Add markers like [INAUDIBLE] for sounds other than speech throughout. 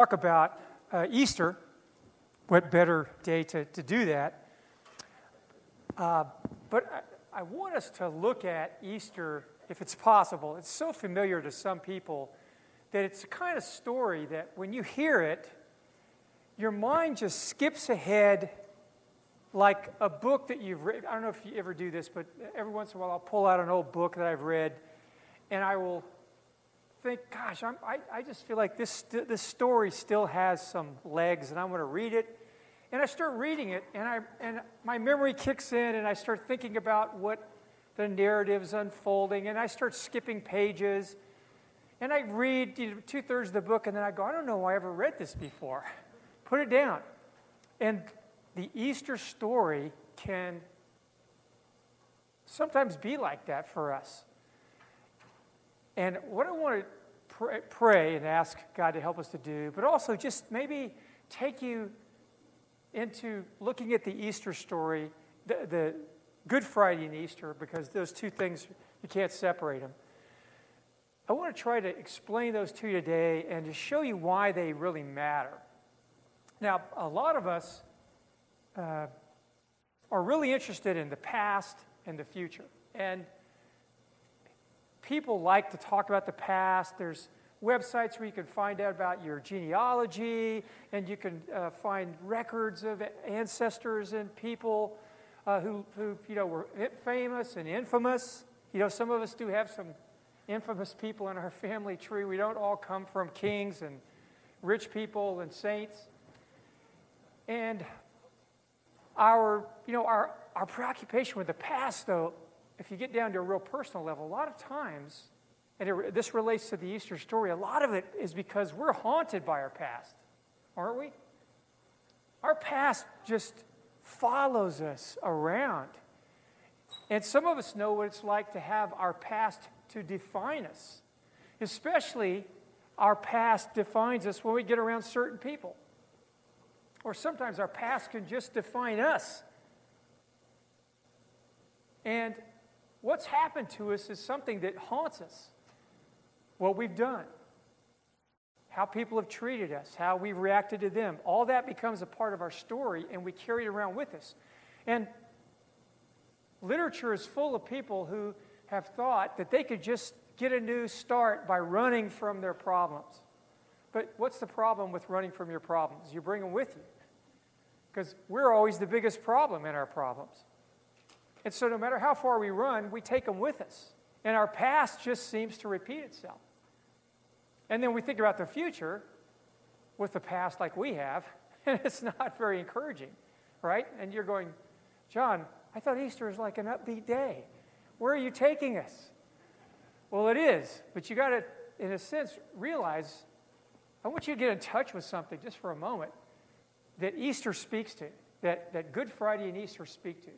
talk about uh, Easter. What better day to, to do that? Uh, but I, I want us to look at Easter, if it's possible. It's so familiar to some people that it's a kind of story that when you hear it, your mind just skips ahead like a book that you've read. I don't know if you ever do this, but every once in a while I'll pull out an old book that I've read and I will think, gosh, I'm, i I, just feel like this, this story still has some legs, and I'm going to read it. And I start reading it, and, I, and my memory kicks in, and I start thinking about what the narrative's unfolding, and I start skipping pages. And I read you know, two thirds of the book, and then I go, I don't know why I ever read this before. Put it down. And the Easter story can sometimes be like that for us. And what I want to pray, pray and ask God to help us to do, but also just maybe take you into looking at the Easter story, the, the Good Friday and Easter, because those two things, you can't separate them. I want to try to explain those to you today and to show you why they really matter. Now, a lot of us uh, are really interested in the past and the future. And people like to talk about the past. There's websites where you can find out about your genealogy and you can uh, find records of ancestors and people uh, who, who, you know, were famous and infamous. You know, some of us do have some infamous people in our [LAUGHS] family tree. We don't all come from kings and rich people and saints. And our, you know, our, our preoccupation with the past, though, if you get down to a real personal level, a lot of times, and it, this relates to the Easter story, a lot of it is because we're haunted by our past, aren't we? Our past just follows us around. And some of us know what it's like to have our past to define us, especially our past defines us when we get around certain people. Or sometimes our past can just define us. And what's happened to us is something that haunts us. What we've done, how people have treated us, how we've reacted to them. All that becomes a part of our story, and we carry it around with us. And literature is full of people who have thought that they could just get a new start by running from their problems. But what's the problem with running from your problems? You bring them with you. Because we're always the biggest problem in our problems. And so, no matter how far we run, we take them with us. And our past just seems to repeat itself. And then we think about the future with the past like we have, [LAUGHS] and it's not very encouraging, right? And you're going, John, I thought Easter was like an upbeat day. Where are you taking us? Well, it is, but you got to, in a sense, realize I want you to get in touch with something just for a moment that Easter speaks to, that, that Good Friday and Easter speak to.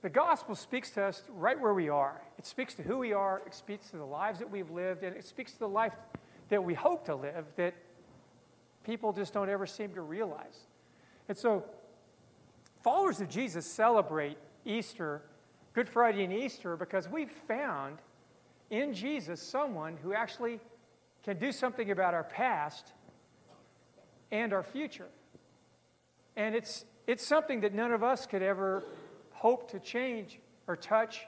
The gospel speaks to us right where we are. It speaks to who we are, it speaks to the lives that we've lived, and it speaks to the life that we hope to live that people just don't ever seem to realize. And so, followers of Jesus celebrate Easter, Good Friday and Easter, because we've found in Jesus someone who actually can do something about our past and our future. And it's, it's something that none of us could ever hope to change or touch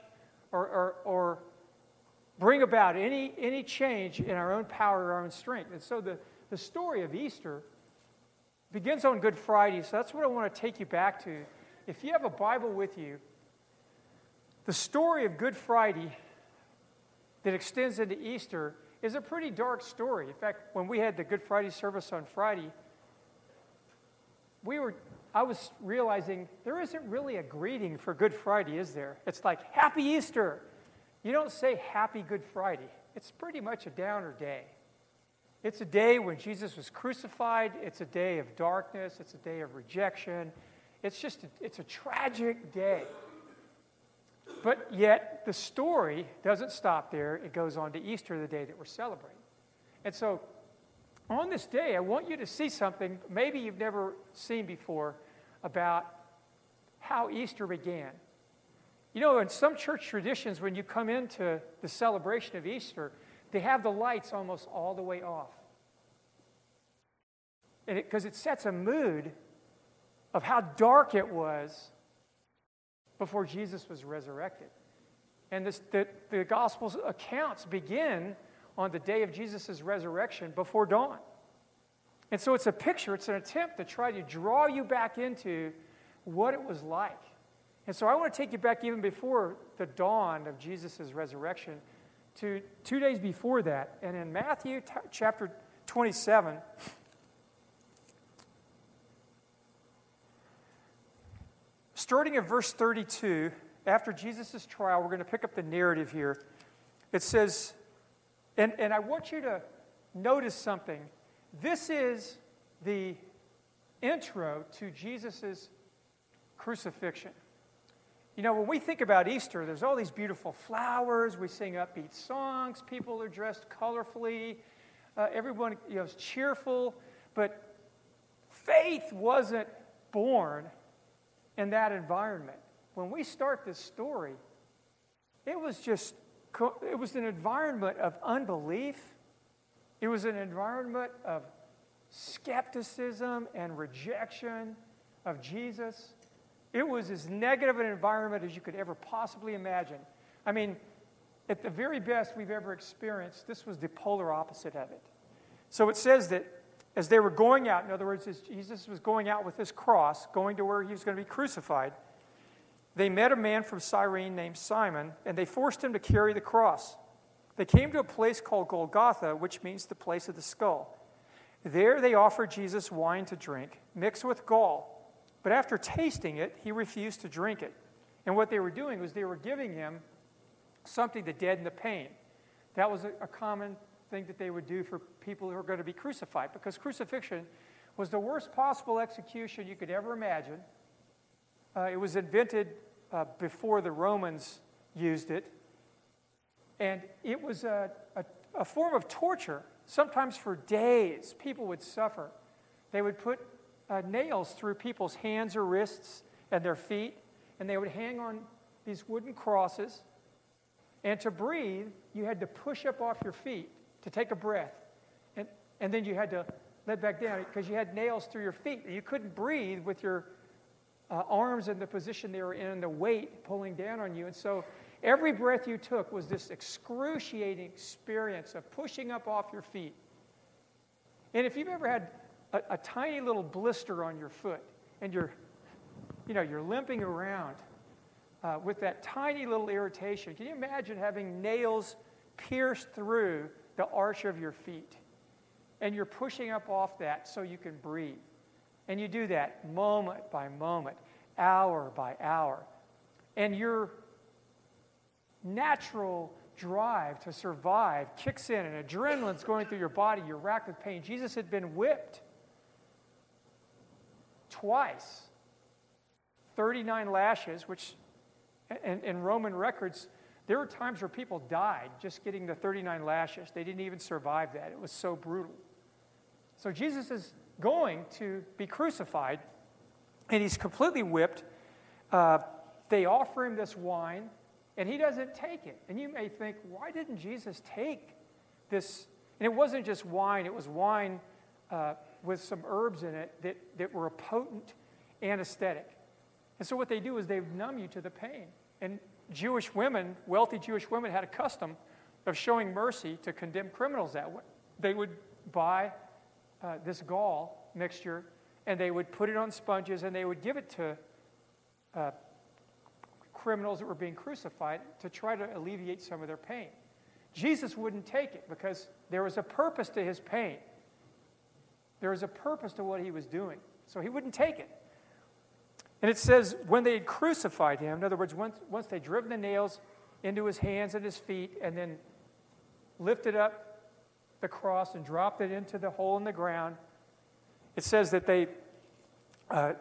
or, or, or bring about any, any change in our own power or our own strength. And so the, the story of Easter begins on Good Friday. So that's what I want to take you back to. If you have a Bible with you, the story of Good Friday that extends into Easter is a pretty dark story. In fact, when we had the Good Friday service on Friday, we were I was realizing there isn't really a greeting for Good Friday, is there? It's like, Happy Easter. You don't say Happy Good Friday. It's pretty much a downer day. It's a day when Jesus was crucified. It's a day of darkness. It's a day of rejection. It's just, a, it's a tragic day. But yet, the story doesn't stop there. It goes on to Easter, the day that we're celebrating. And so, on this day, I want you to see something maybe you've never seen before about how Easter began. You know, in some church traditions, when you come into the celebration of Easter, they have the lights almost all the way off. because it, it sets a mood of how dark it was before Jesus was resurrected. And this, the, the Gospel's accounts begin on the day of Jesus' resurrection before dawn. And so it's a picture, it's an attempt to try to draw you back into what it was like. And so I want to take you back even before the dawn of Jesus' resurrection to two days before that. And in Matthew t- chapter 27, starting at verse 32, after Jesus' trial, we're going to pick up the narrative here. It says, and, and I want you to notice something. This is the intro to Jesus' crucifixion. You know, when we think about Easter, there's all these beautiful flowers. We sing upbeat songs. People are dressed colorfully. Uh, everyone you know, is cheerful. But faith wasn't born in that environment. When we start this story, it was just it was an environment of unbelief. It was an environment of skepticism and rejection of Jesus. It was as negative an environment as you could ever possibly imagine. I mean, at the very best we've ever experienced, this was the polar opposite of it. So it says that as they were going out, in other words, as Jesus was going out with his cross, going to where he was going to be crucified, they met a man from Cyrene named Simon, and they forced him to carry the cross. They came to a place called Golgotha, which means the place of the skull. There they offered Jesus wine to drink, mixed with gall. But after tasting it, he refused to drink it. And what they were doing was they were giving him something to deaden the pain. That was a, a common thing that they would do for people who were going to be crucified, because crucifixion was the worst possible execution you could ever imagine. Uh, it was invented uh, before the Romans used it. And it was a, a, a, form of torture. Sometimes for days, people would suffer. They would put uh, nails through people's hands or wrists and their feet, and they would hang on these wooden crosses. And to breathe, you had to push up off your feet to take a breath. And, and then you had to let back down because you had nails through your feet. You couldn't breathe with your uh, arms in the position they were in the weight pulling down on you. And so every breath you took was this excruciating experience of pushing up off your feet. And if you've ever had a, a tiny little blister on your foot and you're, you know, you're limping around uh, with that tiny little irritation, can you imagine having nails pierced through the arch of your feet? And you're pushing up off that so you can breathe. And you do that moment by moment, hour by hour. And your natural drive to survive kicks in, and adrenaline's going through your body. You're racked with pain. Jesus had been whipped twice 39 lashes, which in, in Roman records, there were times where people died just getting the 39 lashes. They didn't even survive that. It was so brutal. So Jesus is going to be crucified, and he's completely whipped. Uh, they offer him this wine, and he doesn't take it. And you may think, why didn't Jesus take this? And it wasn't just wine, it was wine uh, with some herbs in it that, that were a potent anesthetic. And so what they do is they numb you to the pain. And Jewish women, wealthy Jewish women, had a custom of showing mercy to condemned criminals that way. They would buy uh, this gall mixture and they would put it on sponges and they would give it to uh, criminals that were being crucified to try to alleviate some of their pain. Jesus wouldn't take it because there was a purpose to his pain. There was a purpose to what he was doing. So he wouldn't take it. And it says, when they had crucified him, in other words, once, once they driven the nails into his hands and his feet and then lifted up the cross and dropped it into the hole in the ground. It says that they, uh,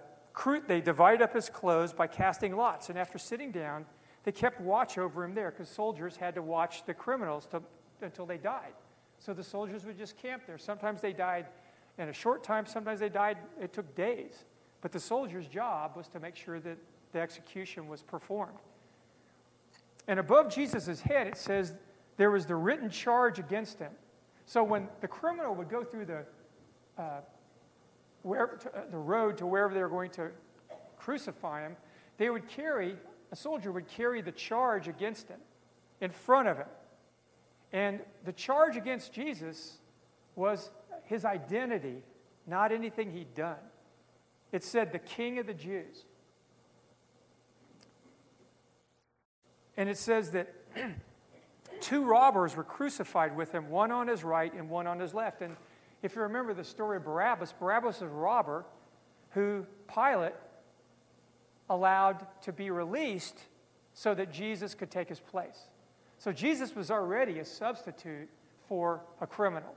they divided up his clothes by casting lots. And after sitting down, they kept watch over him there because soldiers had to watch the criminals to, until they died. So the soldiers would just camp there. Sometimes they died in a short time, sometimes they died, it took days. But the soldier's job was to make sure that the execution was performed. And above Jesus' head, it says there was the written charge against him. So when the criminal would go through the, uh, where, to, uh, the road to wherever they were going to crucify him, they would carry, a soldier would carry the charge against him in front of him. And the charge against Jesus was his identity, not anything he'd done. It said, the King of the Jews. And it says that [CLEARS THROAT] two robbers were crucified with him, one on his right and one on his left. And if you remember the story of Barabbas, Barabbas is a robber who Pilate allowed to be released so that Jesus could take his place. So Jesus was already a substitute for a criminal.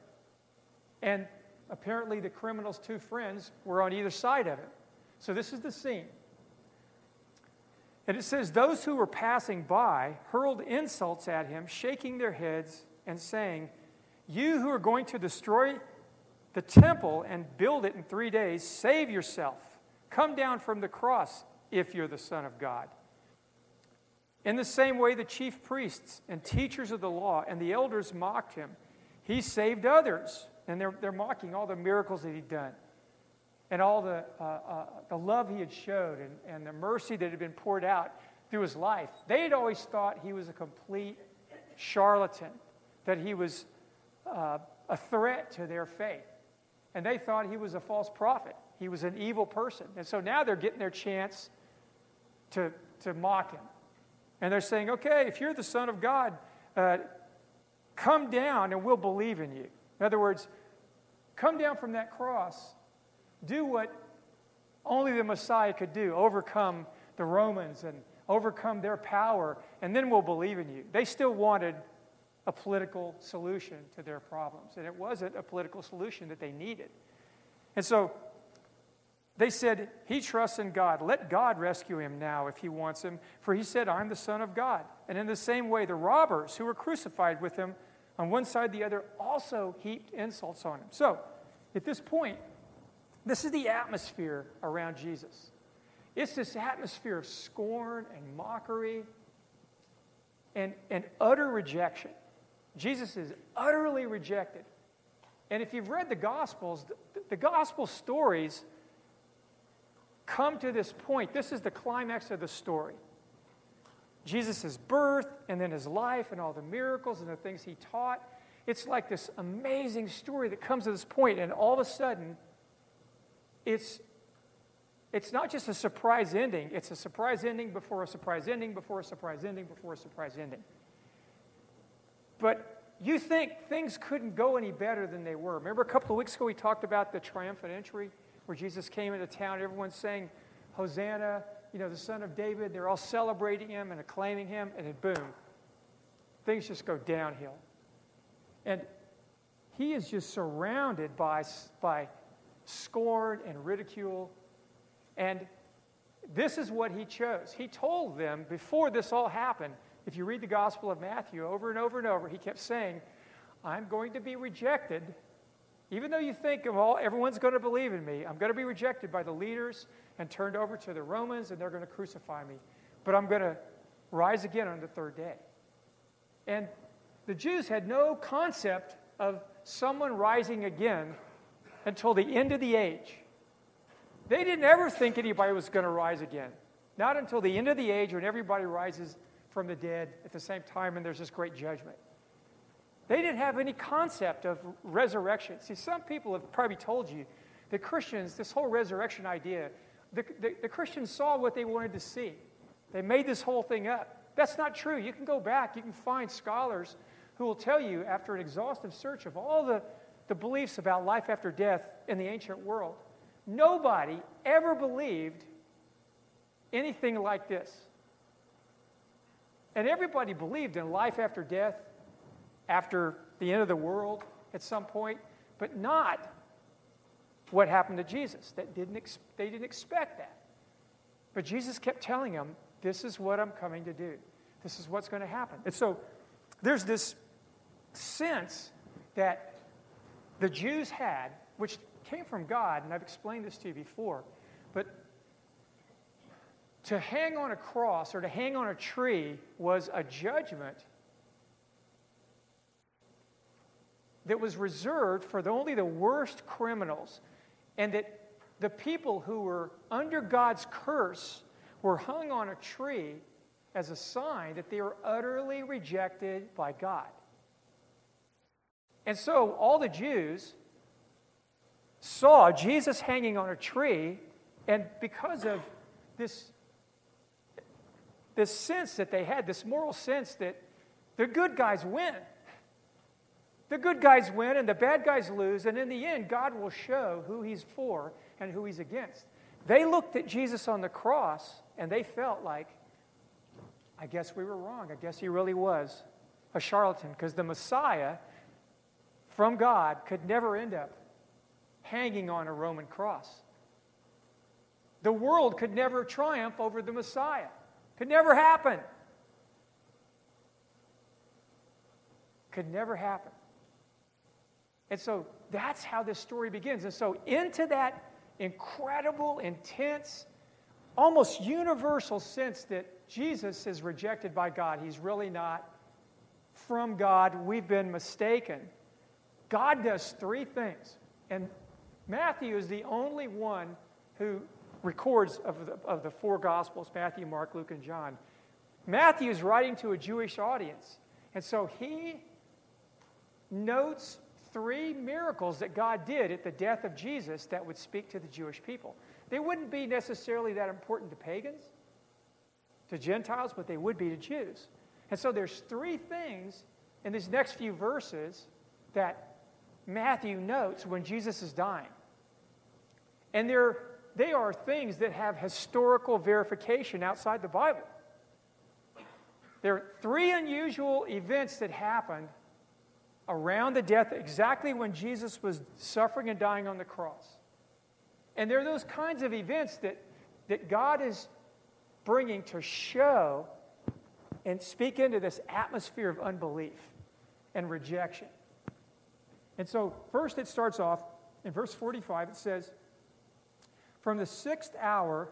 And apparently, the criminal's two friends were on either side of him. So this is the scene. And it says, Those who were passing by hurled insults at him, shaking their heads and saying, You who are going to destroy the temple and build it in three days, save yourself. Come down from the cross if you're the Son of God. In the same way, the chief priests and teachers of the law and the elders mocked him. He saved others, and they're, they're mocking all the miracles that he'd done and all the, uh, uh, the love he had showed and, and the mercy that had been poured out through his life. They had always thought he was a complete charlatan, that he was uh, a threat to their faith. And they thought he was a false prophet. He was an evil person. And so now they're getting their chance to, to mock him. And they're saying, okay, if you're the Son of God, uh, come down and we'll believe in you. In other words, come down from that cross, do what only the Messiah could do overcome the Romans and overcome their power, and then we'll believe in you. They still wanted a political solution to their problems, and it wasn't a political solution that they needed. And so they said, He trusts in God. Let God rescue him now if he wants him, for he said, I'm the Son of God. And in the same way, the robbers who were crucified with him on one side the other also heaped insults on him. So, at this point, this is the atmosphere around Jesus. It's this atmosphere of scorn and mockery and, and utter rejection. Jesus is utterly rejected. And if you've read the Gospels, the, the Gospel stories come to this point. This is the climax of the story. Jesus' birth and then his life and all the miracles and the things he taught. It's like this amazing story that comes to this point, and all of a sudden, it's, it's not just a surprise ending, it's a surprise ending before a surprise ending before a surprise ending before a surprise ending. But you think things couldn't go any better than they were. Remember a couple of weeks ago we talked about the triumphant entry? where Jesus came into town. Everyone's saying, Hosanna, you know, the son of David. They're all celebrating him and acclaiming him, and then boom, things just go downhill. And he is just surrounded by, by scorn and ridicule. And this is what he chose. He told them before this all happened, if you read the Gospel of Matthew over and over and over, he kept saying, I'm going to be rejected even though you think, well, everyone's going to believe in me, I'm going to be rejected by the leaders and turned over to the Romans, and they're going to crucify me. But I'm going to rise again on the third day. And the Jews had no concept of someone rising again until the end of the age. They didn't ever think anybody was going to rise again. Not until the end of the age when everybody rises from the dead at the same time and there's this great judgment. They didn't have any concept of resurrection. See, some people have probably told you that Christians, this whole resurrection idea, the, the, the, Christians saw what they wanted to see. They made this whole thing up. That's not true. You can go back, you can find scholars who will tell you, after an exhaustive search of all the, the beliefs about life after death in the ancient world, nobody ever believed anything like this. And everybody believed in life after death after the end of the world at some point, but not what happened to Jesus. That didn't ex- they didn't expect that. But Jesus kept telling them, This is what I'm coming to do. This is what's going to happen. And so there's this sense that the Jews had, which came from God, and I've explained this to you before, but to hang on a cross or to hang on a tree was a judgment that was reserved for the, only the worst criminals, and that the people who were under God's curse were hung on a tree as a sign that they were utterly rejected by God. And so all the Jews saw Jesus hanging on a tree, and because of this, this sense that they had, this moral sense that the good guys win. The good guys win and the bad guys lose, and in the end, God will show who He's for and who He's against. They looked at Jesus on the cross and they felt like, I guess we were wrong. I guess He really was a charlatan because the Messiah from God could never end up hanging on a Roman cross. The world could never triumph over the Messiah. Could never happen. Could never happen. And so that's how this story begins. And so, into that incredible, intense, almost universal sense that Jesus is rejected by God, he's really not from God, we've been mistaken. God does three things. And Matthew is the only one who records of the, of the four Gospels Matthew, Mark, Luke, and John. Matthew is writing to a Jewish audience. And so he notes three miracles that God did at the death of Jesus that would speak to the Jewish people. They wouldn't be necessarily that important to pagans, to Gentiles, but they would be to Jews. And so there's three things in these next few verses that Matthew notes when Jesus is dying. And they're, they are things that have historical verification outside the Bible. There are three unusual events that happened around the death, exactly when Jesus was suffering and dying on the cross. And there are those kinds of events that, that God is bringing to show and speak into this atmosphere of unbelief and rejection. And so, first it starts off in verse 45, it says, From the sixth hour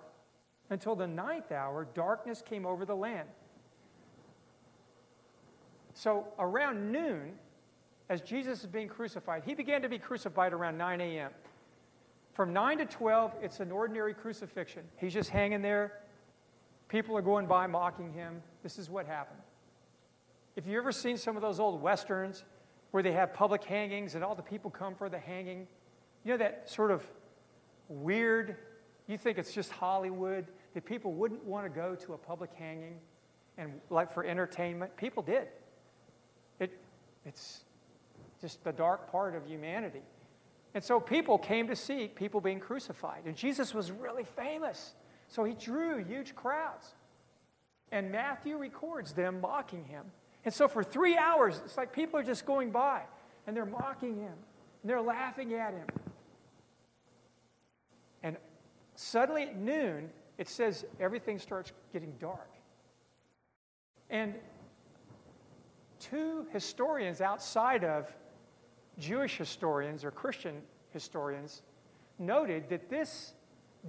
until the ninth hour, darkness came over the land. So, around noon, as Jesus is being crucified, he began to be crucified around 9 a.m. From 9 to 12, it's an ordinary crucifixion. He's just hanging there. People are going by mocking him. This is what happened. If you've ever seen some of those old westerns where they have public hangings and all the people come for the hanging. You know that sort of weird, you think it's just Hollywood, that people wouldn't want to go to a public hanging and like for entertainment. People did. It, it's just the dark part of humanity. And so people came to see people being crucified. And Jesus was really famous. So he drew huge crowds. And Matthew records them mocking him. And so for three hours, it's like people are just going by and they're mocking him and they're laughing at him. And suddenly at noon, it says everything starts getting dark. And two historians outside of Jewish historians or Christian historians noted that this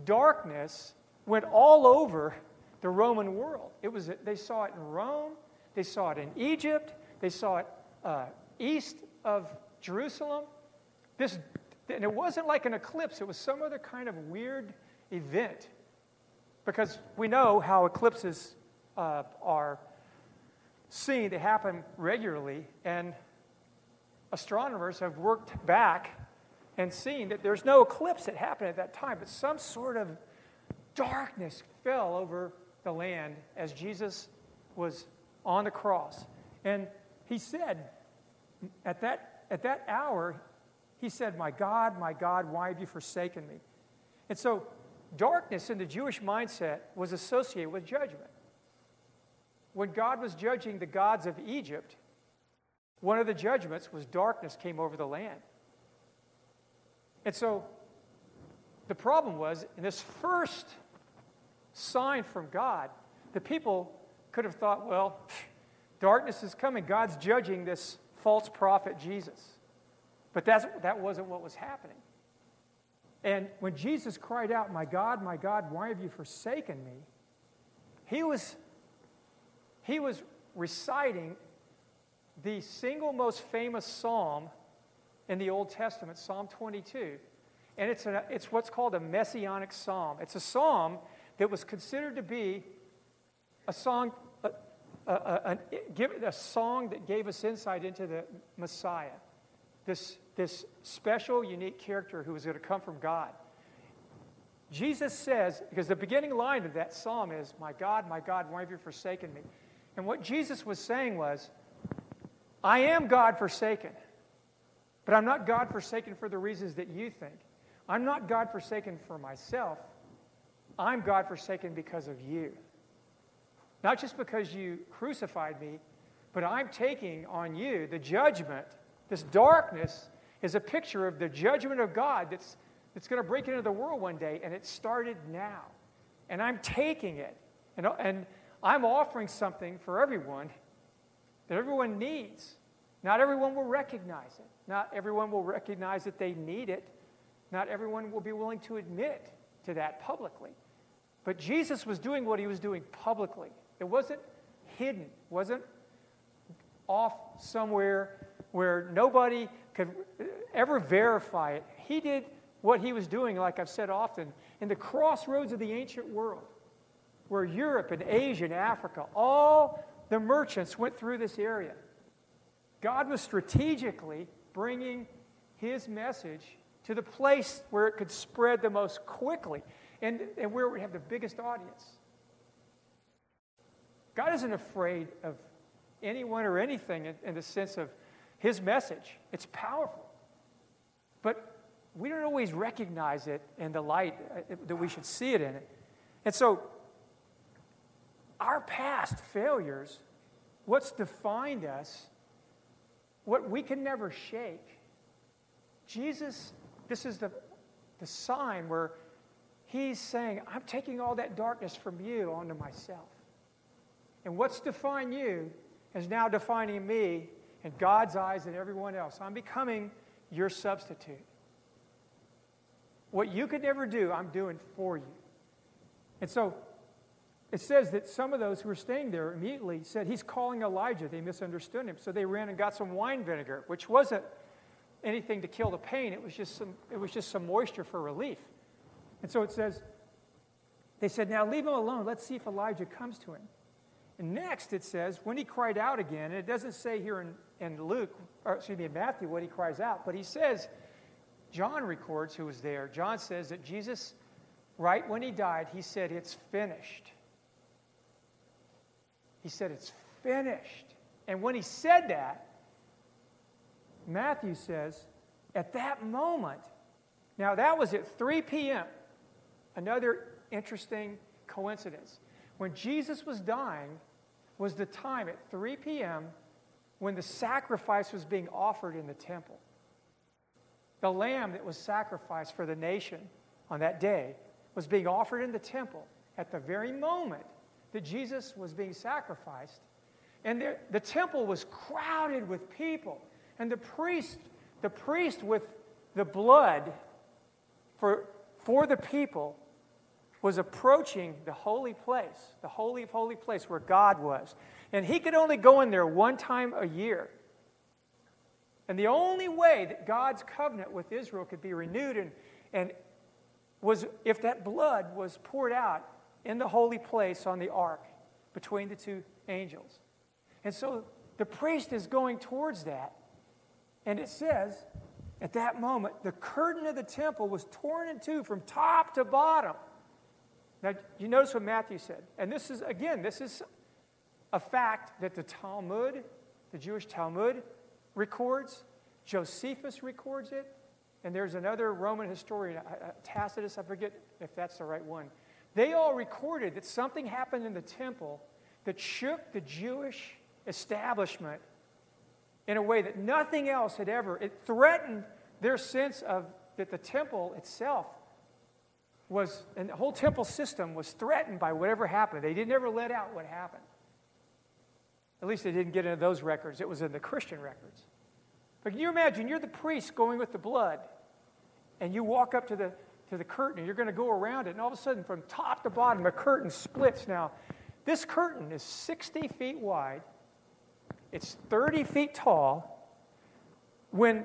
darkness went all over the Roman world. It was, they saw it in Rome, they saw it in Egypt. They saw it uh, east of Jerusalem. This, and it wasn't like an eclipse, it was some other kind of weird event. Because we know how eclipses uh, are seen, they happen regularly, and astronomers have worked back and seen that there's no eclipse that happened at that time, but some sort of darkness fell over the land as Jesus was on the cross. And he said, at that, at that hour, he said, My God, my God, why have you forsaken me? And so, darkness in the Jewish mindset was associated with judgment. When God was judging the gods of Egypt, one of the judgments was darkness came over the land. And so, the problem was, in this first sign from God, the people could have thought, well, darkness is coming. God's judging this false prophet Jesus. But that's, that wasn't what was happening. And when Jesus cried out, My God, my God, why have you forsaken me? He was, he was reciting the single most famous psalm in the Old Testament, Psalm 22. And it's, a, it's what's called a messianic psalm. It's a psalm that was considered to be a song, a, a, a, a, song that gave us insight into the Messiah, this, this special, unique character who was going to come from God. Jesus says, because the beginning line of that psalm is, My God, my God, why have you forsaken me? And what Jesus was saying was, I am God forsaken, but I'm not God forsaken for the reasons that you think. I'm not God forsaken for myself. I'm God forsaken because of you. Not just because you crucified me, but I'm taking on you the judgment. This darkness is a picture of the judgment of God that's that's going to break into the world one day, and it started now. And I'm taking it, and, and I'm offering something for everyone that everyone needs. Not everyone will recognize it. Not everyone will recognize that they need it. Not everyone will be willing to admit to that publicly. But Jesus was doing what he was doing publicly. It wasn't hidden, wasn't off somewhere where nobody could ever verify it. He did what he was doing, like I've said often, in the crossroads of the ancient world, where Europe and Asia and Africa, all the merchants went through this area. God was strategically bringing his message to the place where it could spread the most quickly and, and where it would have the biggest audience. God isn't afraid of anyone or anything in, in the sense of his message. It's powerful. But we don't always recognize it in the light uh, that we should see it in it. And so, our past failures, what's defined us, what we can never shake, Jesus, this is the, the sign where he's saying, I'm taking all that darkness from you onto myself. And what's defined you is now defining me in God's eyes and everyone else. I'm becoming your substitute. What you could never do, I'm doing for you. And so it says that some of those who were staying there immediately said, He's calling Elijah. They misunderstood him. So they ran and got some wine vinegar, which wasn't anything to kill the pain, it was just some, it was just some moisture for relief. And so it says, They said, Now leave him alone. Let's see if Elijah comes to him. Next it says, when he cried out again, and it doesn't say here in, in Luke, or excuse me, in Matthew what he cries out, but he says, John records, who was there, John says that Jesus, right when he died, he said, It's finished. He said, It's finished. And when he said that, Matthew says, at that moment, now that was at 3 p.m., another interesting coincidence. When Jesus was dying, was the time at 3 p.m. when the sacrifice was being offered in the temple. The lamb that was sacrificed for the nation on that day was being offered in the temple at the very moment that Jesus was being sacrificed. And there, the temple was crowded with people. And the priest, the priest with the blood for, for the people was approaching the holy place, the holy of holy place where God was. And he could only go in there one time a year. And the only way that God's covenant with Israel could be renewed and, and was if that blood was poured out in the holy place on the ark between the two angels. And so the priest is going towards that. And it says, at that moment, the curtain of the temple was torn in two from top to bottom. Now, you notice what Matthew said. And this is, again, this is a fact that the Talmud, the Jewish Talmud, records, Josephus records it, and there's another Roman historian, uh, uh, Tacitus, I forget if that's the right one. They all recorded that something happened in the temple that shook the Jewish establishment in a way that nothing else had ever. It threatened their sense of that the temple itself was, and the whole temple system was threatened by whatever happened. They didn't ever let out what happened. At least they didn't get into those records, it was in the Christian records. But can you imagine you're the priest going with the blood, and you walk up to the, to the curtain, and you're going to go around it, and all of a sudden, from top to bottom, the curtain splits. Now, this curtain is 60 feet wide, it's 30 feet tall. When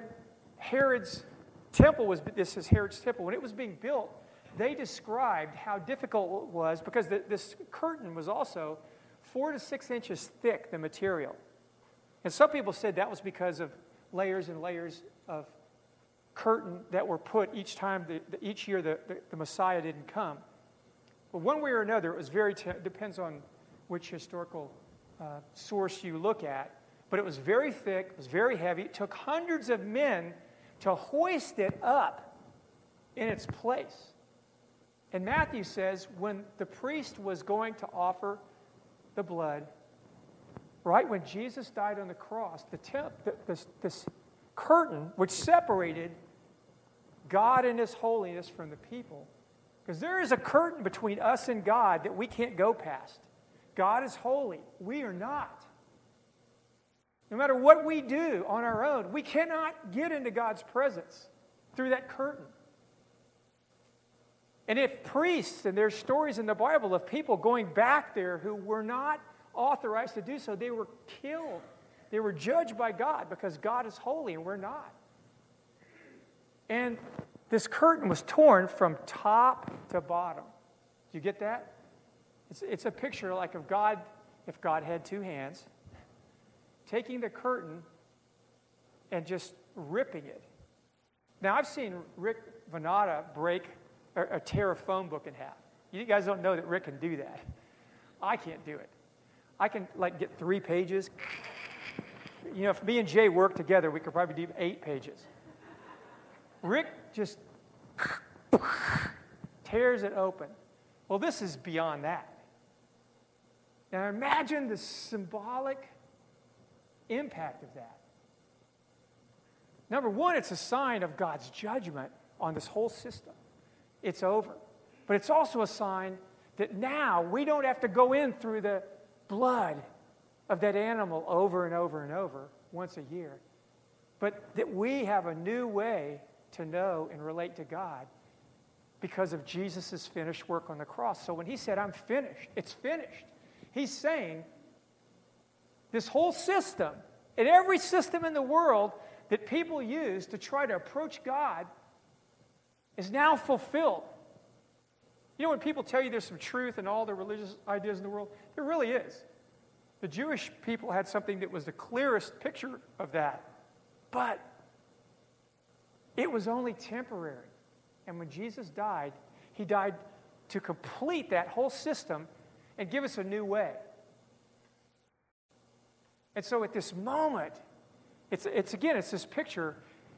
Herod's temple was, this is Herod's temple, when it was being built, they described how difficult it was because the, this curtain was also four to six inches thick, the material. And some people said that was because of layers and layers of curtain that were put each time, the, the, each year the, the, Messiah didn't come. But one way or another, it was very, t- depends on which historical uh, source you look at. But it was very thick, it was very heavy. It took hundreds of men to hoist it up in its place. And Matthew says when the priest was going to offer the blood, right when Jesus died on the cross, the temp, the, this, this curtain which separated God and His holiness from the people, because there is a curtain between us and God that we can't go past. God is holy, we are not. No matter what we do on our own, we cannot get into God's presence through that curtain. And if priests, and there's stories in the Bible of people going back there who were not authorized to do so, they were killed. They were judged by God because God is holy and we're not. And this curtain was torn from top to bottom. Do you get that? It's, it's a picture like of God, if God had two hands, taking the curtain and just ripping it. Now, I've seen Rick Venata break or, or tear a phone book in half. You guys don't know that Rick can do that. I can't do it. I can like get three pages. You know, if me and Jay work together, we could probably do eight pages. Rick just tears it open. Well, this is beyond that. Now imagine the symbolic impact of that. Number one, it's a sign of God's judgment on this whole system it's over. But it's also a sign that now we don't have to go in through the blood of that animal over and over and over once a year, but that we have a new way to know and relate to God because of Jesus' finished work on the cross. So when he said, I'm finished, it's finished, he's saying this whole system and every system in the world that people use to try to approach God is now fulfilled. You know, when people tell you there's some truth in all the religious ideas in the world, there really is. The Jewish people had something that was the clearest picture of that. But it was only temporary. And when Jesus died, he died to complete that whole system and give us a new way. And so at this moment, it's, it's again, it's this picture,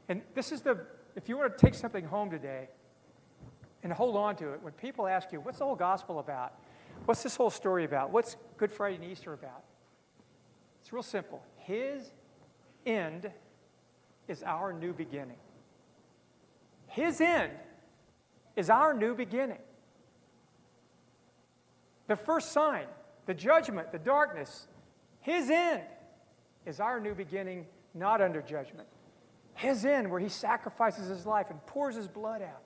and this is the if you want to take something home today and hold on to it, when people ask you, what's the whole gospel about? What's this whole story about? What's Good Friday and Easter about? It's real simple. His end is our new beginning. His end is our new beginning. The first sign, the judgment, the darkness, his end is our new beginning, not under judgment his end, where he sacrifices his life and pours his blood out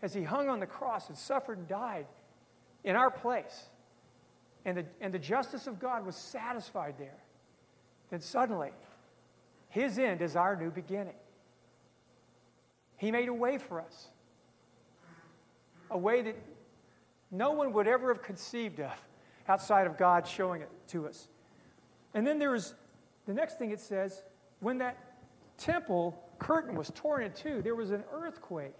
as he hung on the cross and suffered and died in our place. And the, and the justice of God was satisfied there. Then suddenly, his end is our new beginning. He made a way for us, a way that no one would ever have conceived of outside of God showing it to us. And then there is the next thing it says when that temple curtain was torn in two, there was an earthquake.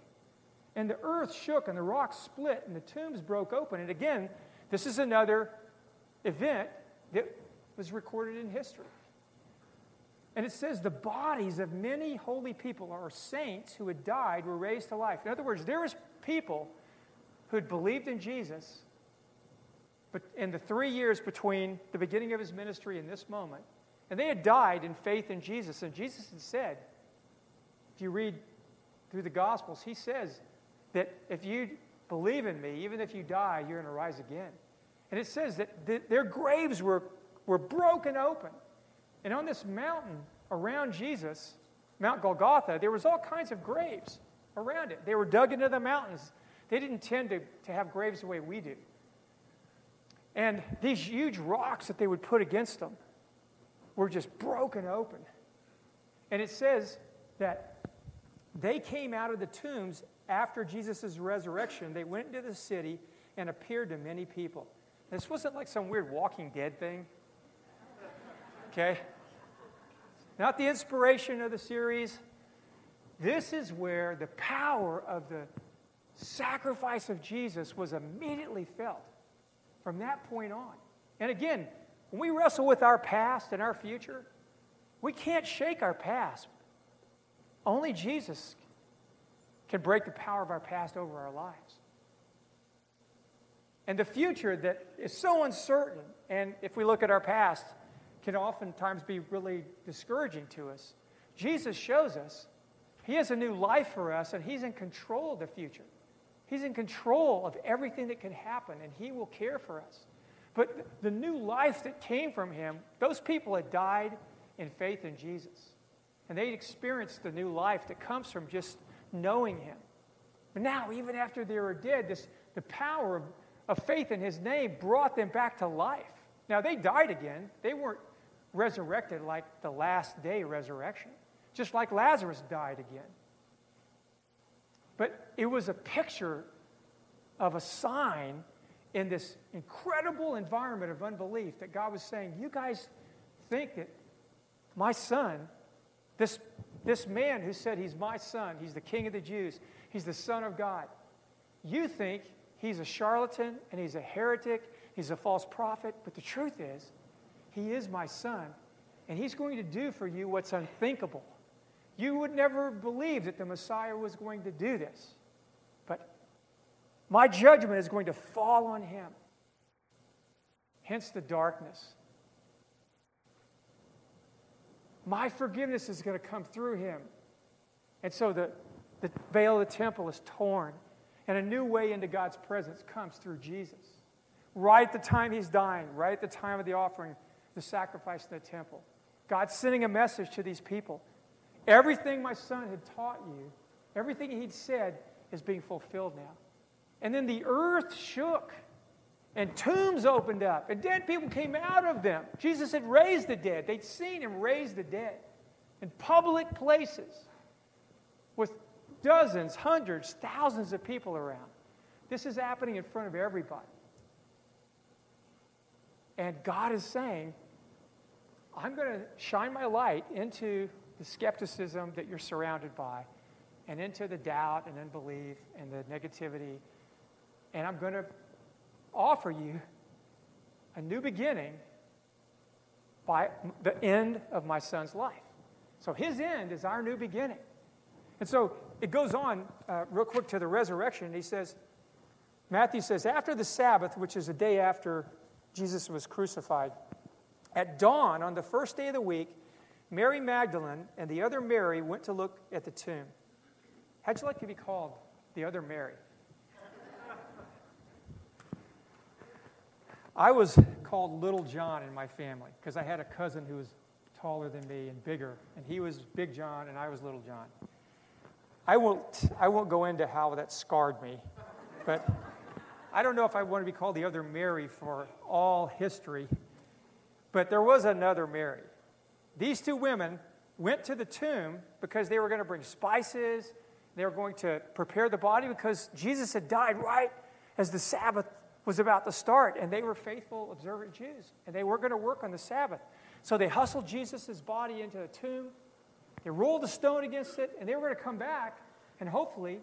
And the earth shook and the rocks split and the tombs broke open. And again, this is another event that was recorded in history. And it says the bodies of many holy people or saints who had died were raised to life. In other words, there was people who had believed in Jesus, but in the three years between the beginning of his ministry and this moment, and they had died in faith in Jesus. And Jesus had said, if you read through the Gospels, he says that if you believe in me, even if you die, you're going to rise again. And it says that th- their graves were, were broken open. And on this mountain around Jesus, Mount Golgotha, there was all kinds of graves around it. They were dug into the mountains. They didn't tend to, to have graves the way we do. And these huge rocks that they would put against them were just broken open. And it says that They came out of the tombs after Jesus' resurrection. They went into the city and appeared to many people. This wasn't like some weird Walking Dead thing. Okay? Not the inspiration of the series. This is where the power of the sacrifice of Jesus was immediately felt from that point on. And again, when we wrestle with our past and our future, we can't shake our past. Only Jesus can break the power of our past over our lives. And the future that is so uncertain, and if we look at our past, can oftentimes be really discouraging to us. Jesus shows us He has a new life for us, and He's in control of the future. He's in control of everything that can happen, and He will care for us. But the new life that came from Him, those people had died in faith in Jesus. And they'd experienced the new life that comes from just knowing Him. But now, even after they were dead, this, the power of, of faith in His name brought them back to life. Now, they died again. They weren't resurrected like the last day resurrection, just like Lazarus died again. But it was a picture of a sign in this incredible environment of unbelief that God was saying, You guys think that my son, this, this man who said he's my son, he's the king of the Jews, he's the son of God, you think he's a charlatan and he's a heretic, he's a false prophet, but the truth is, he is my son, and He's going to do for you what's unthinkable. You would never believe that the Messiah was going to do this. But my judgment is going to fall on Him. Hence the darkness. My forgiveness is going to come through Him. And so the, the veil of the temple is torn, and a new way into God's presence comes through Jesus. Right at the time He's dying, right at the time of the offering the sacrifice in the temple. God's sending a message to these people. Everything my son had taught you, everything he'd said, is being fulfilled now. And then the earth shook, and tombs opened up, and dead people came out of them. Jesus had raised the dead. They'd seen him raise the dead in public places with dozens, hundreds, thousands of people around. This is happening in front of everybody. And God is saying, I'm going to shine my light into the skepticism that you're surrounded by, and into the doubt and unbelief and the negativity. And I'm going to offer you a new beginning by the end of my son's life. So his end is our new beginning. And so it goes on uh, real quick to the resurrection. He says, Matthew says, after the Sabbath, which is a day after Jesus was crucified. At dawn on the first day of the week, Mary Magdalene and the other Mary went to look at the tomb. How'd you like to be called the other Mary? I was called Little John in my family because I had a cousin who was taller than me and bigger, and he was Big John and I was Little John. I won't, I won't go into how that scarred me, but I don't know if I want to be called the other Mary for all history, but there was another Mary. These two women went to the tomb because they were going to bring spices, they were going to prepare the body because Jesus had died right as the Sabbath was about to start, and they were faithful, observant Jews, and they were going to work on the Sabbath. So they hustled Jesus' body into the tomb, they rolled a stone against it, and they were going to come back, and hopefully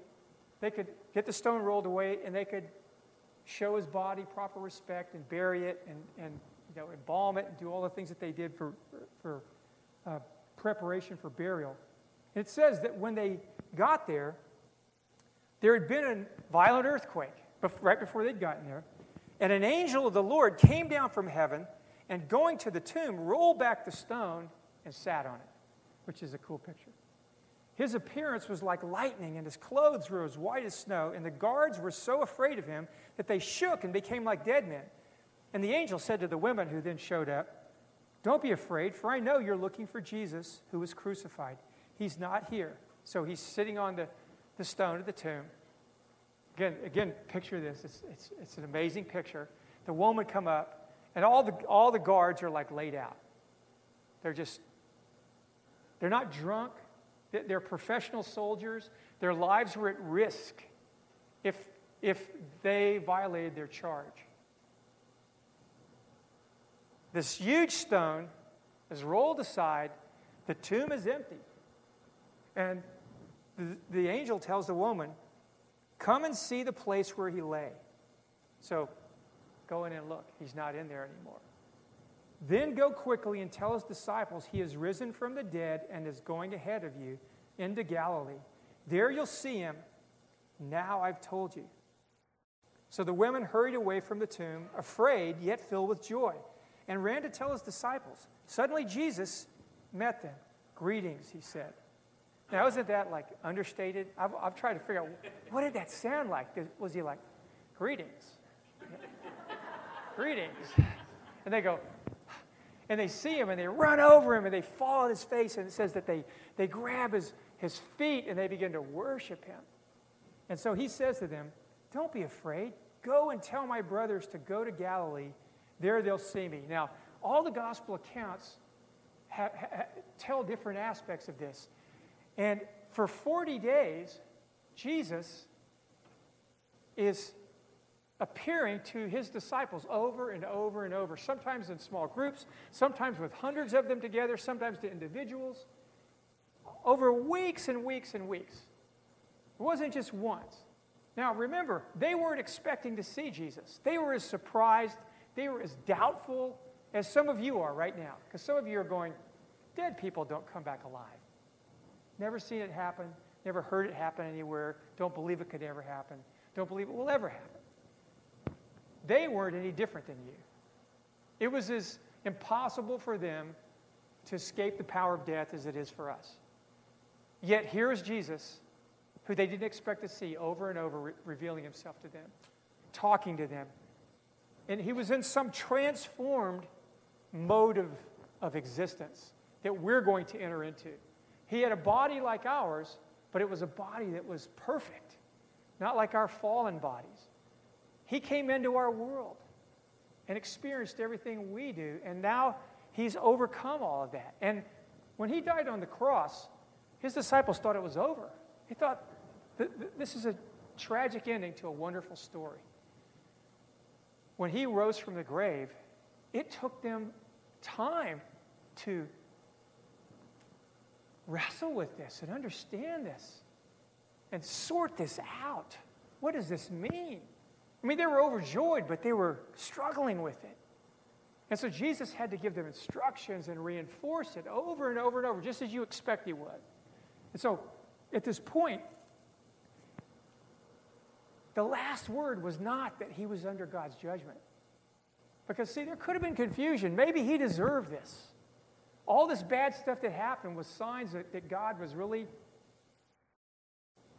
they could get the stone rolled away and they could show his body proper respect and bury it and, and you know, embalm it and do all the things that they did for, for uh, preparation for burial. It says that when they got there, there had been a violent earthquake right before they'd gotten there. And an angel of the Lord came down from heaven and, going to the tomb, rolled back the stone and sat on it, which is a cool picture. His appearance was like lightning, and his clothes were as white as snow, and the guards were so afraid of him that they shook and became like dead men. And the angel said to the women who then showed up, Don't be afraid, for I know you're looking for Jesus who was crucified. He's not here. So he's sitting on the, the stone of the tomb. Again, again picture this. It's, it's, it's an amazing picture. The woman come up, and all the, all the guards are like laid out. They're just, they're not drunk, They're professional soldiers. Their lives were at risk if, if they violated their charge. This huge stone is rolled aside, the tomb is empty. And the, the angel tells the woman, Come and see the place where he lay. So go in and look. He's not in there anymore. Then go quickly and tell his disciples he has risen from the dead and is going ahead of you into Galilee. There you'll see him. Now I've told you. So the women hurried away from the tomb, afraid yet filled with joy, and ran to tell his disciples. Suddenly Jesus met them. Greetings, he said. Now, isn't that like understated? I've, I've tried to figure out what did that sound like? Was he like, greetings? [LAUGHS] greetings. And they go, and they see him and they run over him and they fall on his face. And it says that they, they grab his, his feet and they begin to worship him. And so he says to them, Don't be afraid. Go and tell my brothers to go to Galilee. There they'll see me. Now, all the gospel accounts ha- ha- tell different aspects of this. And for 40 days, Jesus is appearing to his disciples over and over and over, sometimes in small groups, sometimes with hundreds of them together, sometimes to individuals, over weeks and weeks and weeks. It wasn't just once. Now, remember, they weren't expecting to see Jesus. They were as surprised, they were as doubtful as some of you are right now, because some of you are going, dead people don't come back alive. Never seen it happen, never heard it happen anywhere, don't believe it could ever happen, don't believe it will ever happen. They weren't any different than you. It was as impossible for them to escape the power of death as it is for us. Yet here's Jesus, who they didn't expect to see over and over, re- revealing himself to them, talking to them. And he was in some transformed mode of, of existence that we're going to enter into. He had a body like ours, but it was a body that was perfect, not like our fallen bodies. He came into our world and experienced everything we do, and now he's overcome all of that. And when he died on the cross, his disciples thought it was over. He thought, this is a tragic ending to a wonderful story. When he rose from the grave, it took them time to wrestle with this and understand this and sort this out. What does this mean? I mean, they were overjoyed, but they were struggling with it. And so Jesus had to give them instructions and reinforce it over and over and over, just as you expect he would. And so at this point, the last word was not that he was under God's judgment. Because, see, there could have been confusion. Maybe he deserved this. All this bad stuff that happened was signs that, that God was really,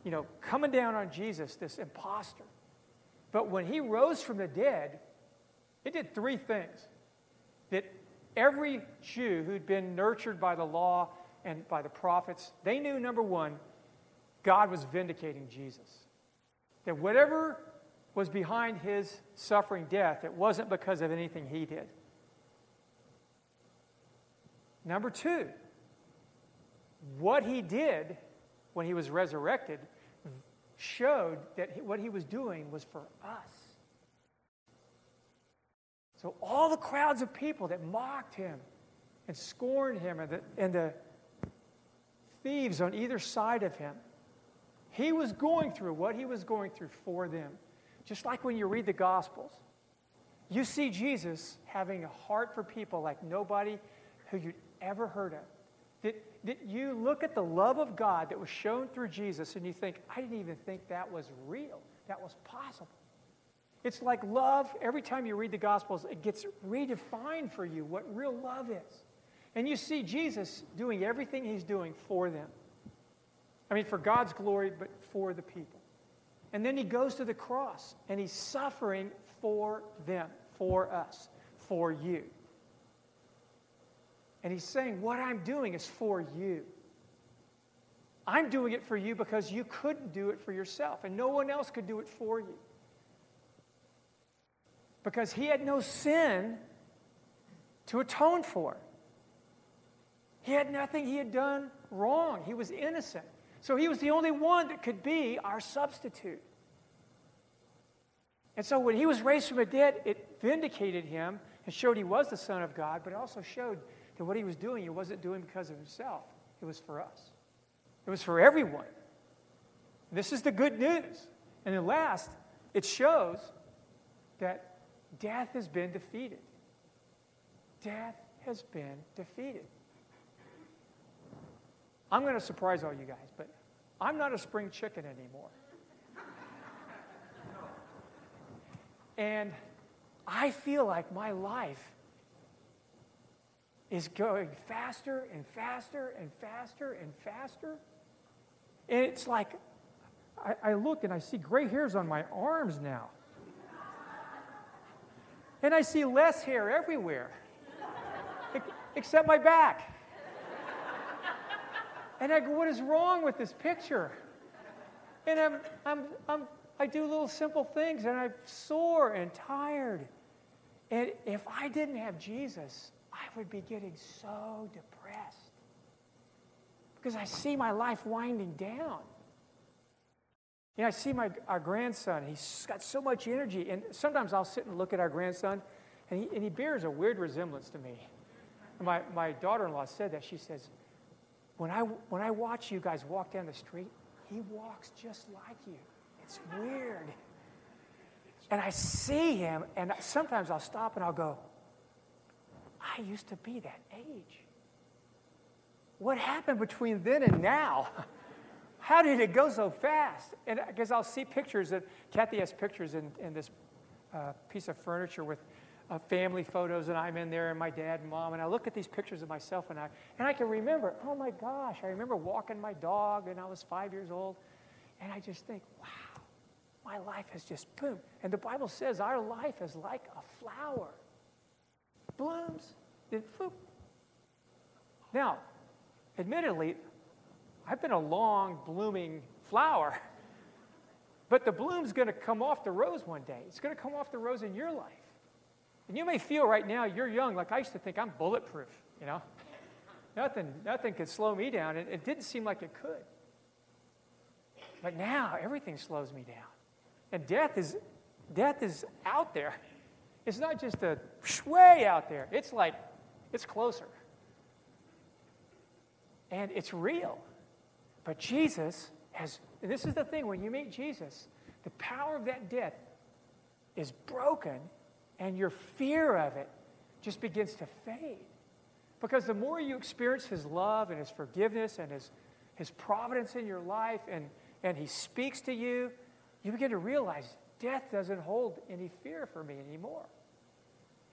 you know, coming down on Jesus, this impostor. But when he rose from the dead, it did three things that every Jew who'd been nurtured by the law and by the prophets, they knew number one, God was vindicating Jesus. That whatever was behind his suffering death, it wasn't because of anything he did. Number two, what he did when he was resurrected showed that what he was doing was for us. So, all the crowds of people that mocked him and scorned him, and the, and the thieves on either side of him, he was going through what he was going through for them. Just like when you read the Gospels, you see Jesus having a heart for people like nobody who you'd ever heard of. That, that you look at the love of God that was shown through Jesus and you think, I didn't even think that was real, that was possible. It's like love, every time you read the Gospels, it gets redefined for you what real love is. And you see Jesus doing everything he's doing for them. I mean, for God's glory, but for the people. And then he goes to the cross and he's suffering for them, for us, for you. And he's saying, What I'm doing is for you. I'm doing it for you because you couldn't do it for yourself, and no one else could do it for you. Because he had no sin to atone for. He had nothing he had done wrong. He was innocent. So he was the only one that could be our substitute. And so when he was raised from the dead, it vindicated him and showed he was the Son of God, but it also showed that what he was doing, he wasn't doing because of himself. It was for us, it was for everyone. This is the good news. And then last, it shows that death has been defeated. Death has been defeated. I'm going to surprise all you guys, but I'm not a spring chicken anymore. and I feel like my life is going faster and faster and faster and faster. And it's like I, I look and I see gray hairs on my arms now. And I see less hair everywhere, except my back. And I go, what is wrong with this picture? And I'm, I'm, I'm, I do little simple things and I'm sore and tired. And if I didn't have Jesus, I would be getting so depressed because I see my life winding down. You know, I see my, our grandson, he's got so much energy. And sometimes I'll sit and look at our grandson, and he, and he bears a weird resemblance to me. my, my daughter in law said that. She says, when I, when I watch you guys walk down the street, he walks just like you. It's weird. And I see him, and sometimes I'll stop and I'll go, I used to be that age. What happened between then and now? [LAUGHS] How did it go so fast? And because I'll see pictures of, Kathy has pictures in, in this uh, piece of furniture with uh, family photos, and I'm in there, and my dad and mom, and I look at these pictures of myself, and I, and I can remember, oh my gosh, I remember walking my dog, and I was five years old, and I just think, wow, my life has just boom. And the Bible says our life is like a flower, blooms, then boom. Now, admittedly, I've been a long blooming flower. [LAUGHS] But the bloom's going to come off the rose one day. It's going to come off the rose in your life. And you may feel right now you're young, like I used to think I'm bulletproof, you know? nothing, nothing could slow me down. And it didn't seem like it could. But now everything slows me down. And death is death is out there. It's not just a way out there. It's like it's closer. And it's real. But Jesus has, this is the thing when you meet Jesus, the power of that death is broken, and your fear of it just begins to fade. Because the more you experience His love and His forgiveness and His, his providence in your life, and, and He speaks to you, you begin to realize death doesn't hold any fear for me anymore.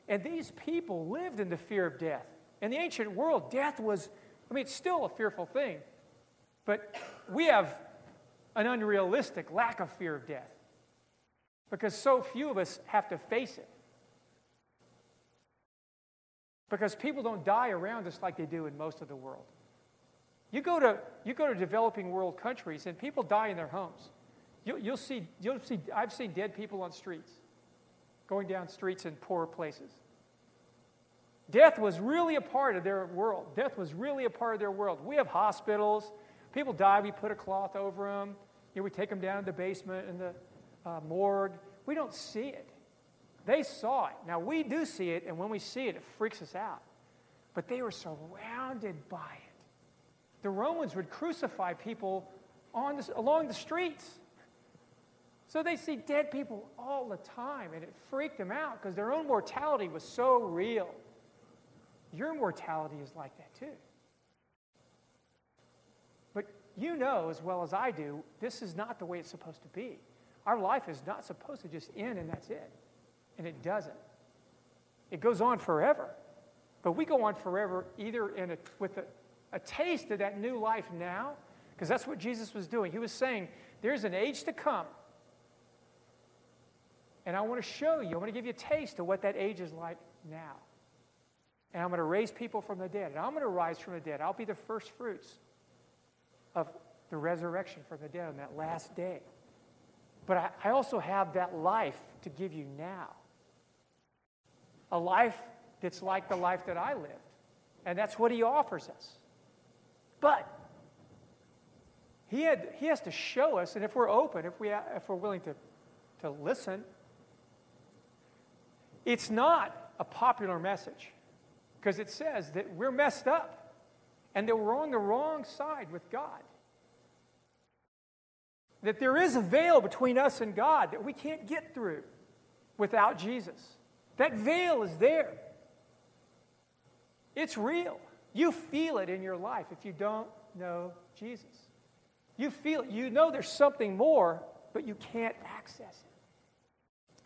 And these people lived in the fear of death. In the ancient world, death was, I mean, it's still a fearful thing. But we have an unrealistic lack of fear of death because so few of us have to face it. Because people don't die around us like they do in most of the world. You go to, you go to developing world countries and people die in their homes. You, you'll, see, you'll see, I've seen dead people on streets, going down streets in poor places. Death was really a part of their world. Death was really a part of their world. We have hospitals, People die, we put a cloth over them. You know, we take them down to the basement in the uh, morgue. We don't see it. They saw it. Now, we do see it, and when we see it, it freaks us out. But they were surrounded by it. The Romans would crucify people on along the streets. So they see dead people all the time, and it freaked them out because their own mortality was so real. Your mortality is like that too But you know as well as I do, this is not the way it's supposed to be. Our life is not supposed to just end and that's it. And it doesn't. It goes on forever. But we go on forever either in a, with a, a taste of that new life now, because that's what Jesus was doing. He was saying, there's an age to come. And I want to show you, I want to give you a taste of what that age is like now. And I'm going to raise people from the dead. And I'm going to rise from the dead. I'll be the first fruits of the resurrection from the dead on that last day. But I, I also have that life to give you now. A life that's like the life that I lived. And that's what he offers us. But he, had, he has to show us, and if we're open, if, we, if we're willing to, to listen, it's not a popular message because it says that we're messed up and that we're on the wrong side with God. That there is a veil between us and God that we can't get through without Jesus. That veil is there. It's real. You feel it in your life if you don't know Jesus. You feel it. You know there's something more, but you can't access it.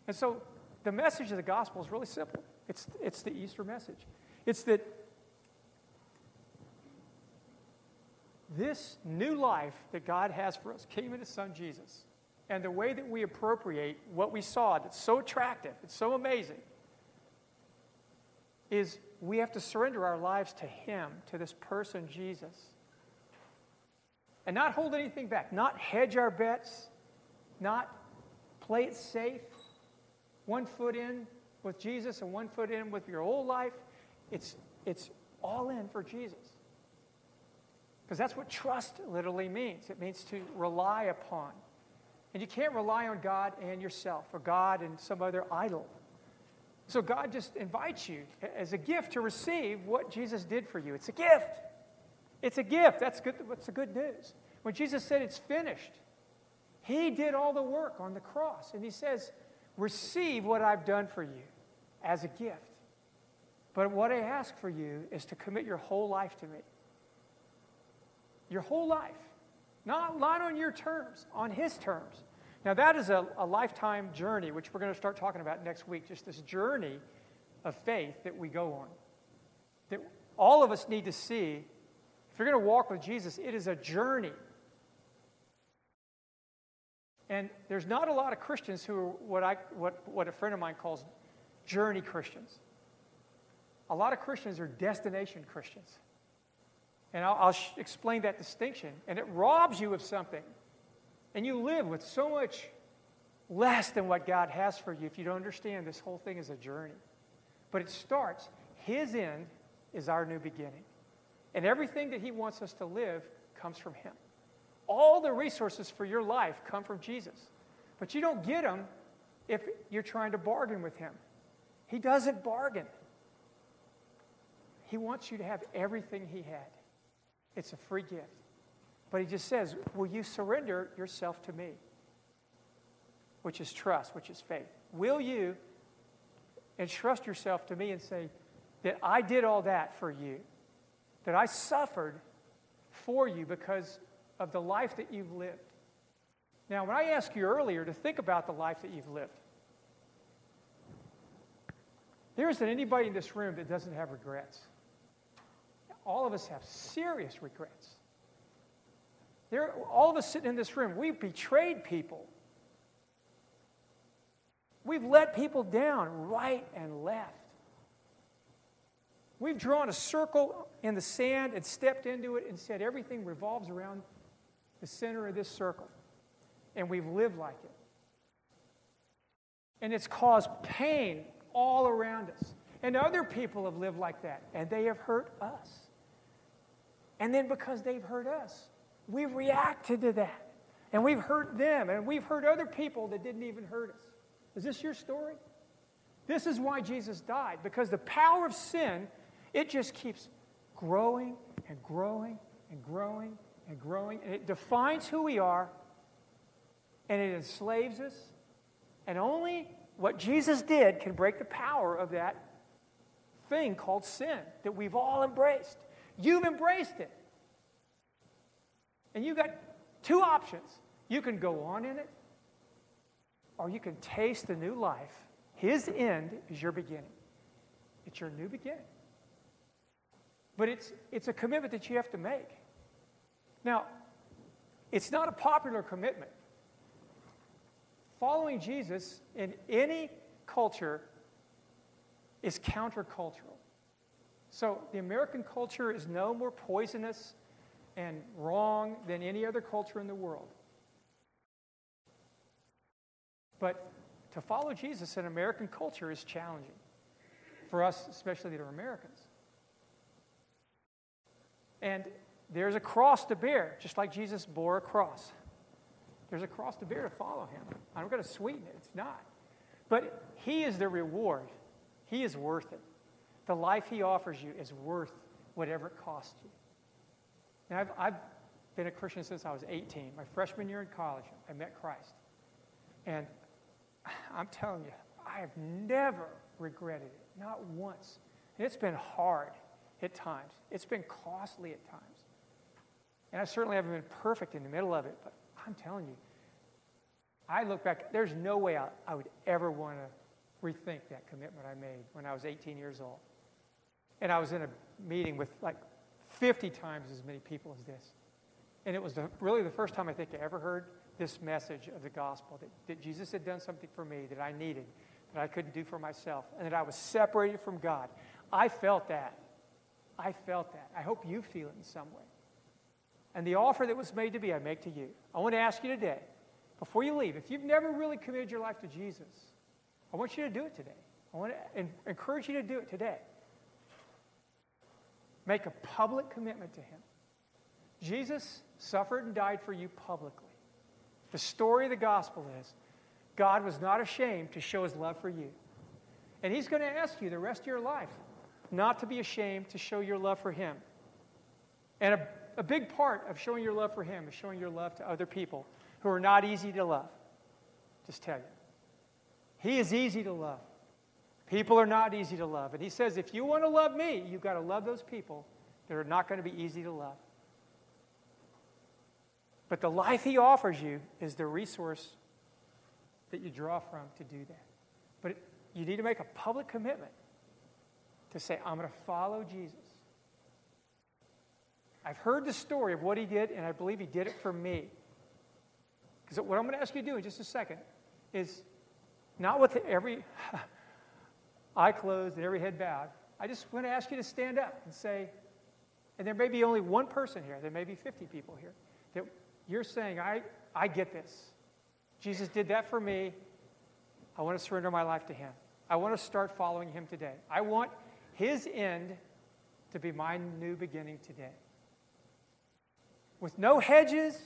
And so the message of the gospel is really simple it's, it's the Easter message. It's that this new life that God has for us came in His Son Jesus. And the way that we appropriate what we saw that's so attractive, it's so amazing, is we have to surrender our lives to Him, to this person, Jesus. And not hold anything back, not hedge our bets, not play it safe, one foot in with Jesus and one foot in with your old life. It's, it's all in for Jesus. Because that's what trust literally means it means to rely upon. And you can't rely on God and yourself, or God and some other idol. So God just invites you as a gift to receive what Jesus did for you. It's a gift. It's a gift. That's good. What's the good news? When Jesus said it's finished, He did all the work on the cross. And He says, Receive what I've done for you as a gift. But what I ask for you is to commit your whole life to me. Your whole life. Not, not on your terms, on His terms. Now, that is a, a lifetime journey, which we're going to start talking about next week. Just this journey of faith that we go on. That all of us need to see. If you're going to walk with Jesus, it is a journey. And there's not a lot of Christians who are what, I, what, what a friend of mine calls journey Christians. A lot of Christians are destination Christians. And I'll, I'll sh- explain that distinction. And it robs you of something. And you live with so much less than what God has for you if you don't understand this whole thing is a journey. But it starts, His end is our new beginning. And everything that He wants us to live comes from Him. All the resources for your life come from Jesus. But you don't get them if you're trying to bargain with Him. He doesn't bargain. He wants you to have everything He had. It's a free gift. But he just says, Will you surrender yourself to me? Which is trust, which is faith. Will you entrust yourself to me and say that I did all that for you? That I suffered for you because of the life that you've lived? Now, when I asked you earlier to think about the life that you've lived, there isn't anybody in this room that doesn't have regrets. All of us have serious regrets. There, all of us sitting in this room, we've betrayed people. We've let people down right and left. We've drawn a circle in the sand and stepped into it and said everything revolves around the center of this circle. And we've lived like it. And it's caused pain all around us. And other people have lived like that, and they have hurt us. And then because they've hurt us, we've reacted to that. And we've hurt them, and we've hurt other people that didn't even hurt us. Is this your story? This is why Jesus died, because the power of sin, it just keeps growing and growing and growing and growing, and it defines who we are, and it enslaves us. And only what Jesus did can break the power of that thing called sin that we've all embraced. You've embraced it. And you've got two options. You can go on in it, or you can taste the new life. His end is your beginning. It's your new beginning. But it's, it's a commitment that you have to make. Now, it's not a popular commitment. Following Jesus in any culture is countercultural. So the American culture is no more poisonous and wrong than any other culture in the world. But to follow Jesus in American culture is challenging for us, especially that are Americans. And there's a cross to bear, just like Jesus bore a cross. There's a cross to bear to follow him. I'm going to sweeten it. It's not. But he is the reward. He is worth it. The life he offers you is worth whatever it costs you. Now, I've, I've been a Christian since I was 18. My freshman year in college, I met Christ. And I'm telling you, I have never regretted it, not once. And it's been hard at times, it's been costly at times. And I certainly haven't been perfect in the middle of it, but I'm telling you, I look back, there's no way I, I would ever want to rethink that commitment I made when I was 18 years old. And I was in a meeting with like 50 times as many people as this. And it was the, really the first time I think I ever heard this message of the gospel that, that Jesus had done something for me that I needed, that I couldn't do for myself, and that I was separated from God. I felt that. I felt that. I hope you feel it in some way. And the offer that was made to me, I make to you. I want to ask you today, before you leave, if you've never really committed your life to Jesus, I want you to do it today. I want to encourage you to do it today. Make a public commitment to Him. Jesus suffered and died for you publicly. The story of the gospel is God was not ashamed to show his love for you. And he's going to ask you the rest of your life not to be ashamed to show your love for him. And a, a big part of showing your love for him is showing your love to other people who are not easy to love. Just tell you. He is easy to love. People are not easy to love. And he says, if you want to love me, you've got to love those people that are not going to be easy to love. But the life He offers you is the resource that you draw from to do that. But you need to make a public commitment to say, I'm going to follow Jesus. I've heard the story of what He did, and I believe He did it for me. Because what I'm going to ask you to do in just a second is not with every [LAUGHS] eye closed and every head bowed. I just want to ask you to stand up and say, and there may be only one person here, there may be 50 people here, that you're saying, I, I get this. Jesus did that for me. I want to surrender my life to Him. I want to start following Him today. I want His end to be my new beginning today. With no hedges,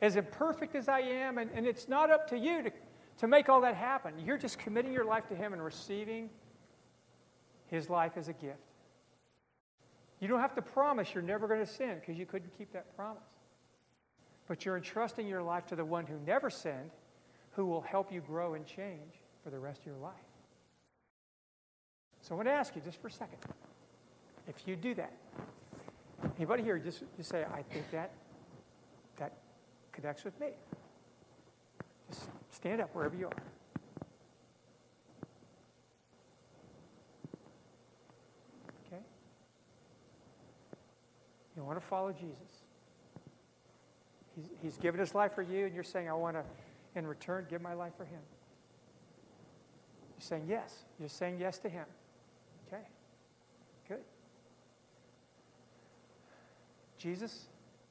as imperfect as I am, and, and it's not up to you to, to make all that happen. You're just committing your life to Him and receiving His life as a gift. You don't have to promise you're never going to sin because you couldn't keep that promise but you're entrusting your life to the one who never sinned, who will help you grow and change for the rest of your life. So I want to ask you just for a second if you do that, anybody here just, just say, I think that that connects with me. Just stand up wherever you are. Okay? You want to follow Jesus. He's, he's given his life for you, and you're saying, I want to, in return, give my life for him. You're saying yes. You're saying yes to him. Okay. Good. Jesus,